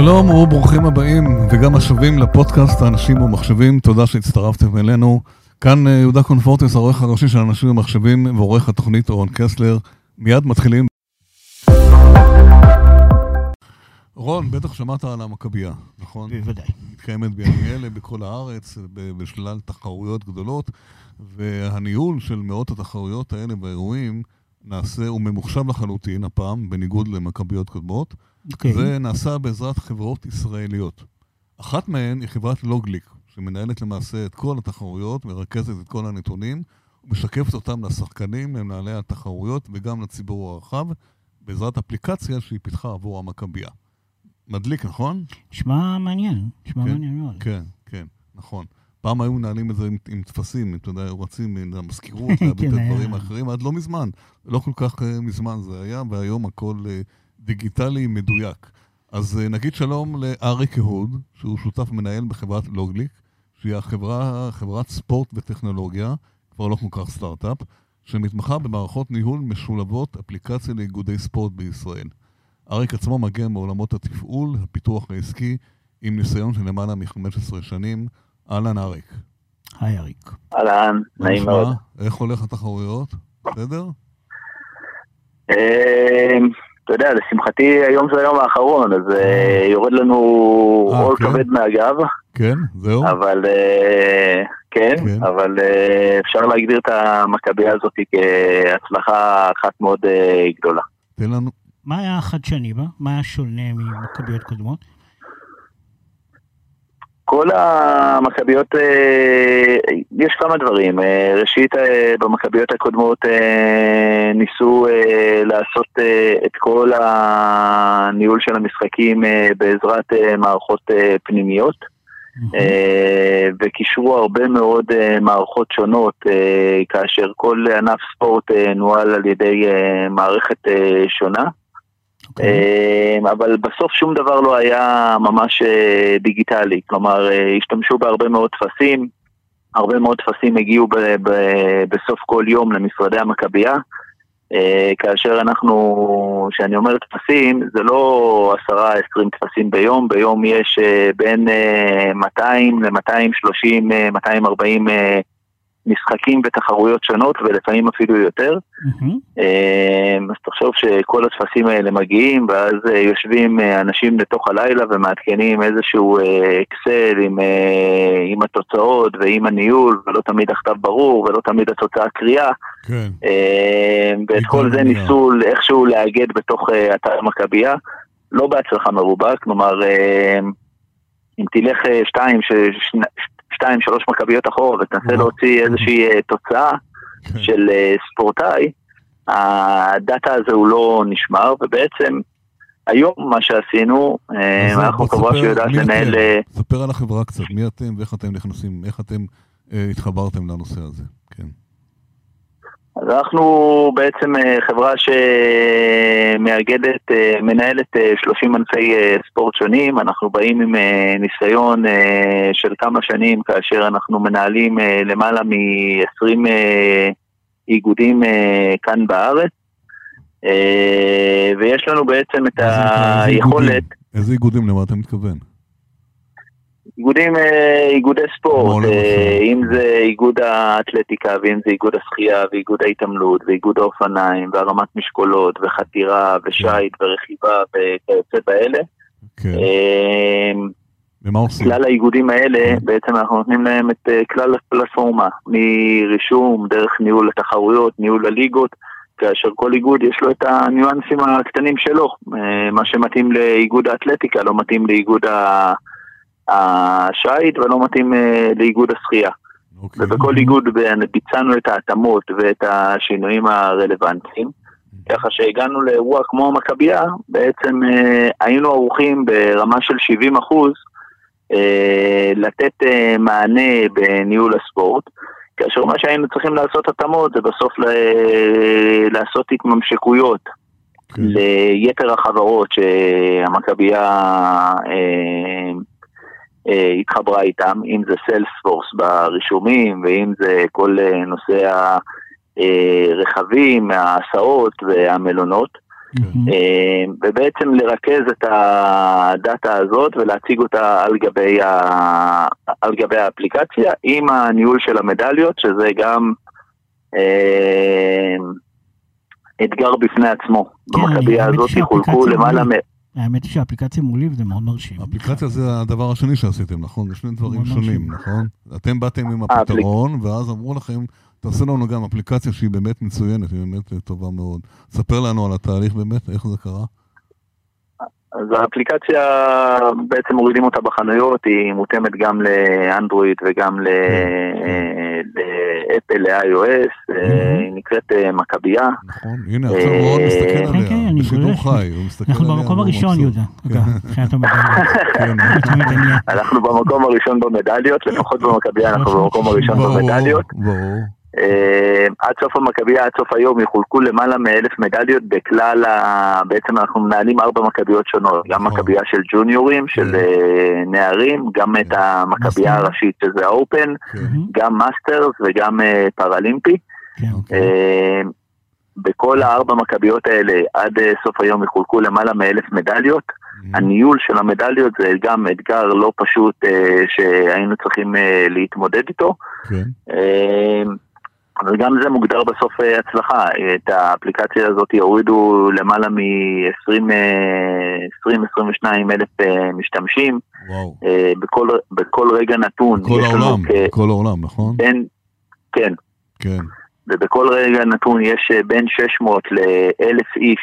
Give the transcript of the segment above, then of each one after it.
שלום וברוכים הבאים וגם השבים לפודקאסט האנשים ומחשבים, תודה שהצטרפתם אלינו. כאן אה, יהודה קונפורטס, העורך הראשי של אנשים ומחשבים ועורך התוכנית רון קסלר. מיד מתחילים. רון, בטח שמעת על המכבייה, נכון? בוודאי. מתקיימת בימים אלה בכל הארץ, בשלל תחרויות גדולות, והניהול של מאות התחרויות האלה והאירועים נעשה, הוא ממוחשב לחלוטין הפעם, בניגוד למכביות קודמות. Okay. אוקיי. זה נעשה בעזרת חברות ישראליות. אחת מהן היא חברת לוגליק, שמנהלת למעשה את כל התחרויות, מרכזת את כל הנתונים, ומשקפת אותם לשחקנים, למנהלי התחרויות וגם לציבור הרחב, בעזרת אפליקציה שהיא פיתחה עבור המכבייה. מדליק, נכון? נשמע מעניין, נשמע כן, מעניין מאוד. כן, כן, נכון. פעם היו מנהלים את זה עם, עם טפסים, אתה יודע, רצים למזכירות, להביא את כן, הדברים. האחרים, עד לא מזמן. לא כל כך אה, מזמן זה היה, והיום הכל אה, דיגיטלי מדויק. אז אה, נגיד שלום לאריק אהוד, שהוא שותף מנהל בחברת לוגליק, שהיא החברה, חברת ספורט וטכנולוגיה, כבר לא כל כך סטארט-אפ, שמתמחה במערכות ניהול משולבות אפליקציה לאיגודי ספורט בישראל. אריק עצמו מגיע מעולמות התפעול, הפיתוח העסקי, עם ניסיון של למעלה מ-15 שנים. אהלן אריק. היי אריק. אהלן, מה נעים? מאוד. איך הולך התחרויות? בסדר? אתה יודע, לשמחתי היום זה היום האחרון, אז אה, יורד לנו אה, עול כן? כבד מהגב, כן? זהו? אבל אה, כן, כן. אבל אה, אפשר להגדיר את המכבייה הזאת כהצלחה אחת מאוד אה, גדולה. תן לנו... מה היה החדשני בה? מה היה שונה ממכביות קודמות? כל המכביות, אה, יש כמה דברים. אה, ראשית, אה, במכביות הקודמות ניסו לעשות את כל הניהול של המשחקים בעזרת מערכות פנימיות. וקישרו הרבה מאוד מערכות שונות, כאשר כל ענף ספורט נוהל על ידי מערכת שונה. אוקיי. אה, אבל בסוף שום דבר לא היה ממש אה, דיגיטלי, כלומר אה, השתמשו בהרבה מאוד טפסים, הרבה מאוד טפסים הגיעו ב- ב- בסוף כל יום למשרדי המכבייה, אה, כאשר אנחנו, כשאני אומר טפסים, זה לא עשרה, עשרים טפסים ביום, ביום יש בין אה, 200 ל-230, 240 אה, משחקים ותחרויות שונות ולפעמים אפילו יותר. אה, אז תחשוב שכל הטפסים האלה מגיעים, ואז אה, יושבים אה, אנשים לתוך הלילה ומעדכנים איזשהו אה, אקסל עם, עם התוצאות ועם הניהול, ולא תמיד הכתב ברור, ולא תמיד התוצאה קריאה, כן. אה, ואת כל זה בעיקר ניסו איכשהו לאגד בתוך אתר מכבייה, לא בהצלחה מרובה, כלומר, אה, אם תלך שתיים, ש- שתיים, שלוש מכביות אחורה ותנסה וואו. להוציא איזושהי אה, תוצאה, כן. של אה, ספורטאי, הדאטה הזה הוא לא נשמר, ובעצם היום מה שעשינו, אה, אנחנו חברה שיודעת לנהל... ספר על החברה קצת, מי אתם ואיך אתם נכנסים, איך אתם התחברתם לנושא הזה. כן. אז אנחנו בעצם אה, חברה שמאגדת, אה, מנהלת אה, 30 ענפי אה, ספורט שונים, אנחנו באים עם ניסיון של כמה שנים כאשר אנחנו מנהלים למעלה מ-20 איגודים כאן בארץ, ויש לנו בעצם את היכולת... איזה איגודים, למה אתה מתכוון? איגודים, איגודי ספורט, אם זה איגוד האתלטיקה, ואם זה איגוד השחייה, ואיגוד ההתעמלות, ואיגוד האופניים, והרמת משקולות, וחתירה, ושיט, ורכיבה, וכיוצא באלה. כן. אה, ומה עושים? כלל האיגודים האלה. בעצם אנחנו נותנים להם את אה, כלל הפלטפורמה, מרישום, דרך ניהול התחרויות, ניהול הליגות, כאשר כל איגוד יש לו את הניואנסים הקטנים שלו. אה, מה שמתאים לאיגוד האתלטיקה לא מתאים לאיגוד ה- השיט ולא מתאים אה, לאיגוד השחייה. אוקיי. ובכל איגוד ביצענו את ההתאמות ואת השינויים הרלוונטיים. ככה שהגענו לאירוע כמו המכבייה, בעצם אה, היינו ערוכים ברמה של 70 אחוז אה, לתת אה, מענה בניהול הספורט, כאשר מה שהיינו צריכים לעשות התאמות זה בסוף ל- לעשות התממשקויות כן. ליתר החברות שהמכבייה אה, אה, התחברה איתם, אם זה סיילספורס ברישומים, ואם זה כל אה, נושא הרכבים, ההסעות והמלונות. אה, ובעצם לרכז את הדאטה הזאת ולהציג אותה על גבי, ה... על גבי האפליקציה עם הניהול של המדליות, שזה גם אה, אתגר בפני עצמו. כן, במכבייה הזאת חולקו למעלה מ... האמת היא שהאפליקציה מולי וזה מאוד מרשים. האפליקציה זה הדבר השני שעשיתם, נכון? זה שני דברים שונים. נכון? אתם באתם עם האפליק- הפתרון, ואז אמרו לכם, תעשה לנו גם אפליקציה שהיא באמת מצוינת, היא באמת אה, טובה מאוד. ספר לנו על התהליך באמת, איך זה קרה. אז האפליקציה, בעצם מורידים אותה בחנויות, היא מותאמת גם לאנדרואיד וגם כן. לאפל, ל-iOS, אה, היא נקראת אה, מכבייה. נכון? הנה, עכשיו רון מסתכל כן, עליה, כן, בשידור. חי, הוא מסתכל אנחנו עליה. במקום והוא הראשון. יהודה. כן. אנחנו במקום הראשון במדליות, לפחות במכבייה אנחנו במקום הראשון ברור, במדליות. ברור. אה, עד סוף המכבייה, עד סוף היום, יחולקו למעלה מאלף מדליות בכלל ה... בעצם אנחנו מנהלים ארבע מכביות שונות, גם נכון. מכבייה של ג'וניורים, של אה, נערים, גם את המכבייה. הראשית שזה האופן, כן. גם מאסטרס וגם אה, פראלימפי. כן. אוקיי. אה, בכל הארבע מכביות האלה עד אה, סוף היום יחולקו למעלה מאלף מדליות. הניהול של המדליות זה גם אתגר לא פשוט אה, שהיינו צריכים אה, להתמודד איתו. כן, אה, גם זה מוגדר בסוף אה, הצלחה. את האפליקציה הזאת הורידו למעלה מ-20-22 אלף אה, משתמשים. וואו. אה, בכל, בכל רגע נתון בכל העולם, כ- בכל העולם, נכון? בין, כן, כן. ובכל רגע נתון יש אה, בין 600 ל-1000 איש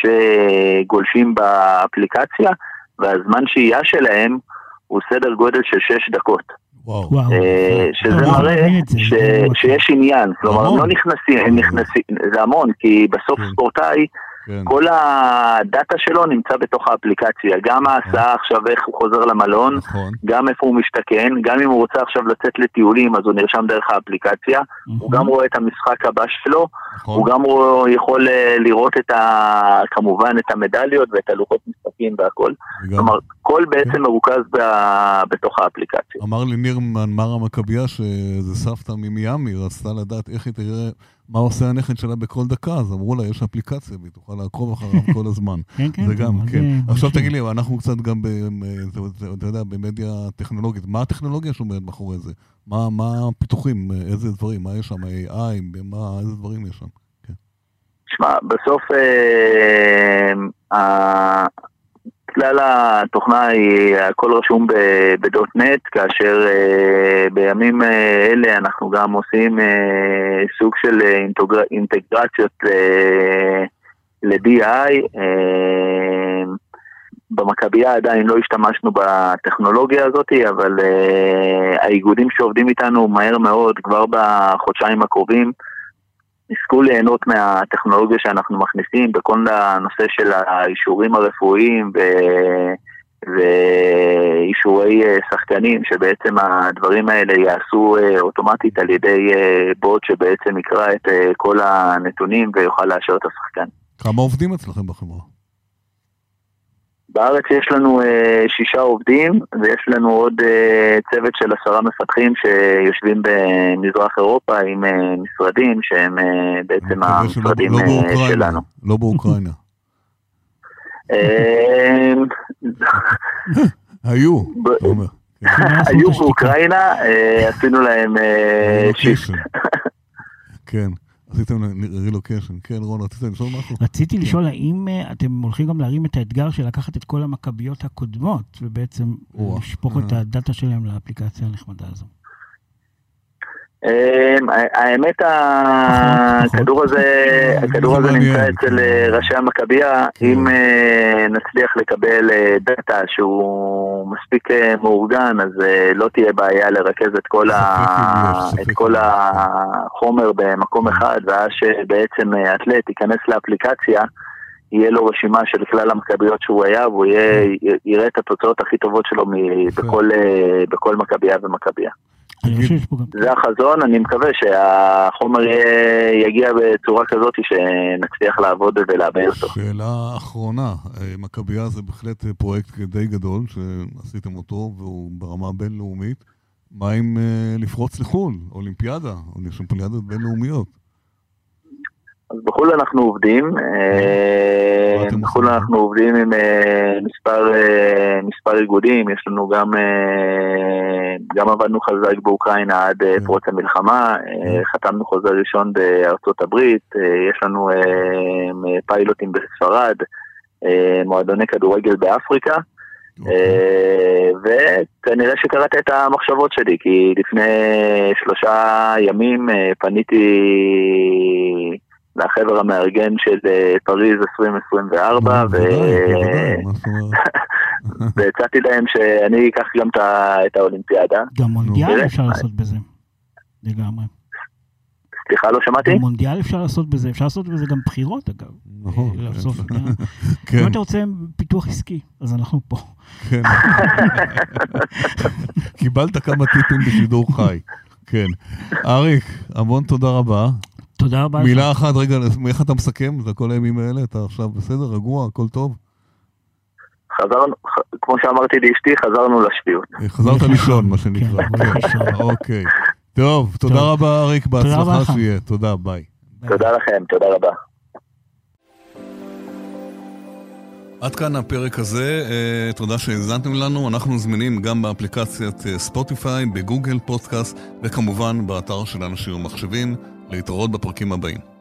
שגולשים באפליקציה, והזמן שהייה שלהם הוא סדר גודל של 6 דקות. וואו. אה, שזה מראה ש- שיש עניין, כלומר הם. לא נכנסים, הם נכנסים, זה המון, כי בסוף כן. ספורטאי, כן. כל הדאטה שלו נמצא בתוך האפליקציה, גם ההסעה עכשיו, איך הוא חוזר למלון, נכון. גם איפה הוא משתכן, גם אם הוא רוצה עכשיו לצאת לטיולים אז הוא נרשם דרך האפליקציה, הוא גם רואה את המשחק הבא שלו, נכון. הוא גם רואה- יכול אה, לראות את ה... כמובן את המדליות ואת הלוחות משחקים והכל. כלומר, הכל כן. בעצם מרוכז ב- בתוך האפליקציה. אמר לי ניר מנמר המכבייה שזה סבתא ממיאמי, רצתה לדעת איך היא תראה מה עושה הנכד שלה בכל דקה, אז אמרו לה, יש אפליקציה והיא תוכל לעקוב אחריו כל הזמן. כן, כן. זה גם, כן. אה, עכשיו. תגיד לי, אנחנו קצת גם, ב- אתה- יודע, במדיה טכנולוגית, מה הטכנולוגיה שעומדת מאחורי זה? מה מה הפיתוחים, איזה דברים, מה יש שם, AI, איזה דברים יש שם? שמע, בסוף אה, ה- כלל התוכנה היא, הכל רשום בדוט-נט, כאשר אה, בימים אה, אלה אנחנו גם עושים אה, סוג של אינטגר- אינטגרציות ל- ל-BI. אה, במכבייה עדיין לא השתמשנו בטכנולוגיה הזאת, אבל האיגודים שעובדים איתנו מהר מאוד, כבר בחודשיים הקרובים, יזכו ליהנות מהטכנולוגיה שאנחנו מכניסים בכל הנושא של האישורים הרפואיים ו... ואישורי אה, שחקנים, שבעצם הדברים האלה יעשו אה, אוטומטית על ידי אה, בוט שבעצם יקרא את כל הנתונים ויוכל לאשר את השחקן. כמה עובדים אצלכם בחברה? בארץ יש לנו אה, שישה עובדים ויש לנו עוד אה, צוות של עשרה מפתחים שיושבים במזרח אירופה עם אה, משרדים שהם אה, בעצם המשרדים לא אה, באוקראינה, שלנו. לא באוקראינה. אה, היו. היו באוקראינה, אה, עשינו להם אה, shift. relocation. כן, עשיתם רילוקיישן. כן, רון, רצית לשאול משהו? רציתי לשאול האם אה, אתם הולכים גם להרים את האתגר של לקחת את כל המכביות הקודמות ובעצם. לשפוך את אה. הדאטה שלהם לאפליקציה הנחמדה הזו. אמ, האמת, הכדור הזה, הכדור הזה זה נמצא אצל אה, כן. ראשי המכבייה. כן. אם אה, נצליח לקבל אה, דאטה שהוא מספיק מאורגן, אז לא תהיה בעיה לרכז את כל, ה... את. החומר במקום כן. אחד, ואז שבעצם אתלט ייכנס לאפליקציה. יהיה לו רשימה של כלל המכביות שהוא היה, והוא יהיה, יראה את התוצאות הכי טובות שלו בכל מכבייה ומכבייה. זה החזון, אני מקווה שהחומר יגיע בצורה כזאת שנצליח לעבוד ולעבד אותו. שאלה אחרונה, אה, מכבייה זה בהחלט פרויקט די גדול שעשיתם אותו והוא ברמה בינלאומית. מה עם אה, לפרוץ לחו"ל, אולימפיאדה, יש אולימפיאדות בינלאומיות? אז בחו"ל אנחנו עובדים, אה, אתם בחו"ל? אנחנו עובדים עם אה, מספר, אה, מספר איגודים, יש לנו גם, אה, גם עבדנו חזק באוקראינה עד אה, כן. פרוץ המלחמה, אה, חתמנו חוזה ראשון בארצות הברית, אה, יש לנו אה, פיילוטים בספרד, אה, מועדוני כדורגל באפריקה. אוקיי. אה, וכנראה שקראת את המחשבות שלי, כי לפני שלושה ימים אה, פניתי לחבר המארגן של אה, פריז 2024, ו- בוודאי, בוודאי, מה זאת אומרת? והצעתי להם שאני אקח גם את האולימפיאדה. גם מונדיאל. אפשר לעשות בזה. לגמרי. סליחה, לא שמעתי? גם מונדיאל אפשר לעשות בזה, אפשר לעשות בזה גם בחירות אגב. נכון, אה, כן. אה, כן, אם אתה רוצה פיתוח עסקי, אז אנחנו פה. כן. קיבלת כמה טיפים בשידור חי. כן. אריק, המון תודה רבה. תודה רבה לך. מילה אחת, רגע, איך אתה מסכם? זה כל הימים האלה? אתה עכשיו בסדר? רגוע? הכל טוב? חזרנו, כמו שאמרתי לאשתי, חזרנו לשפיות. אה, חזרת לישון, מה שנקרא. כן, כן. לישון. אוקיי. טוב, תודה. רבה, אריק, בהצלחה. שיהיה. תודה, ביי. תודה לכם, תודה רבה. עד כאן הפרק הזה, אה, תודה שהאזנתם לנו, אנחנו זמינים גם באפליקציית אה, ספוטיפיי, בגוגל פודקאסט וכמובן באתר של אנשים ומחשבים, להתראות בפרקים הבאים.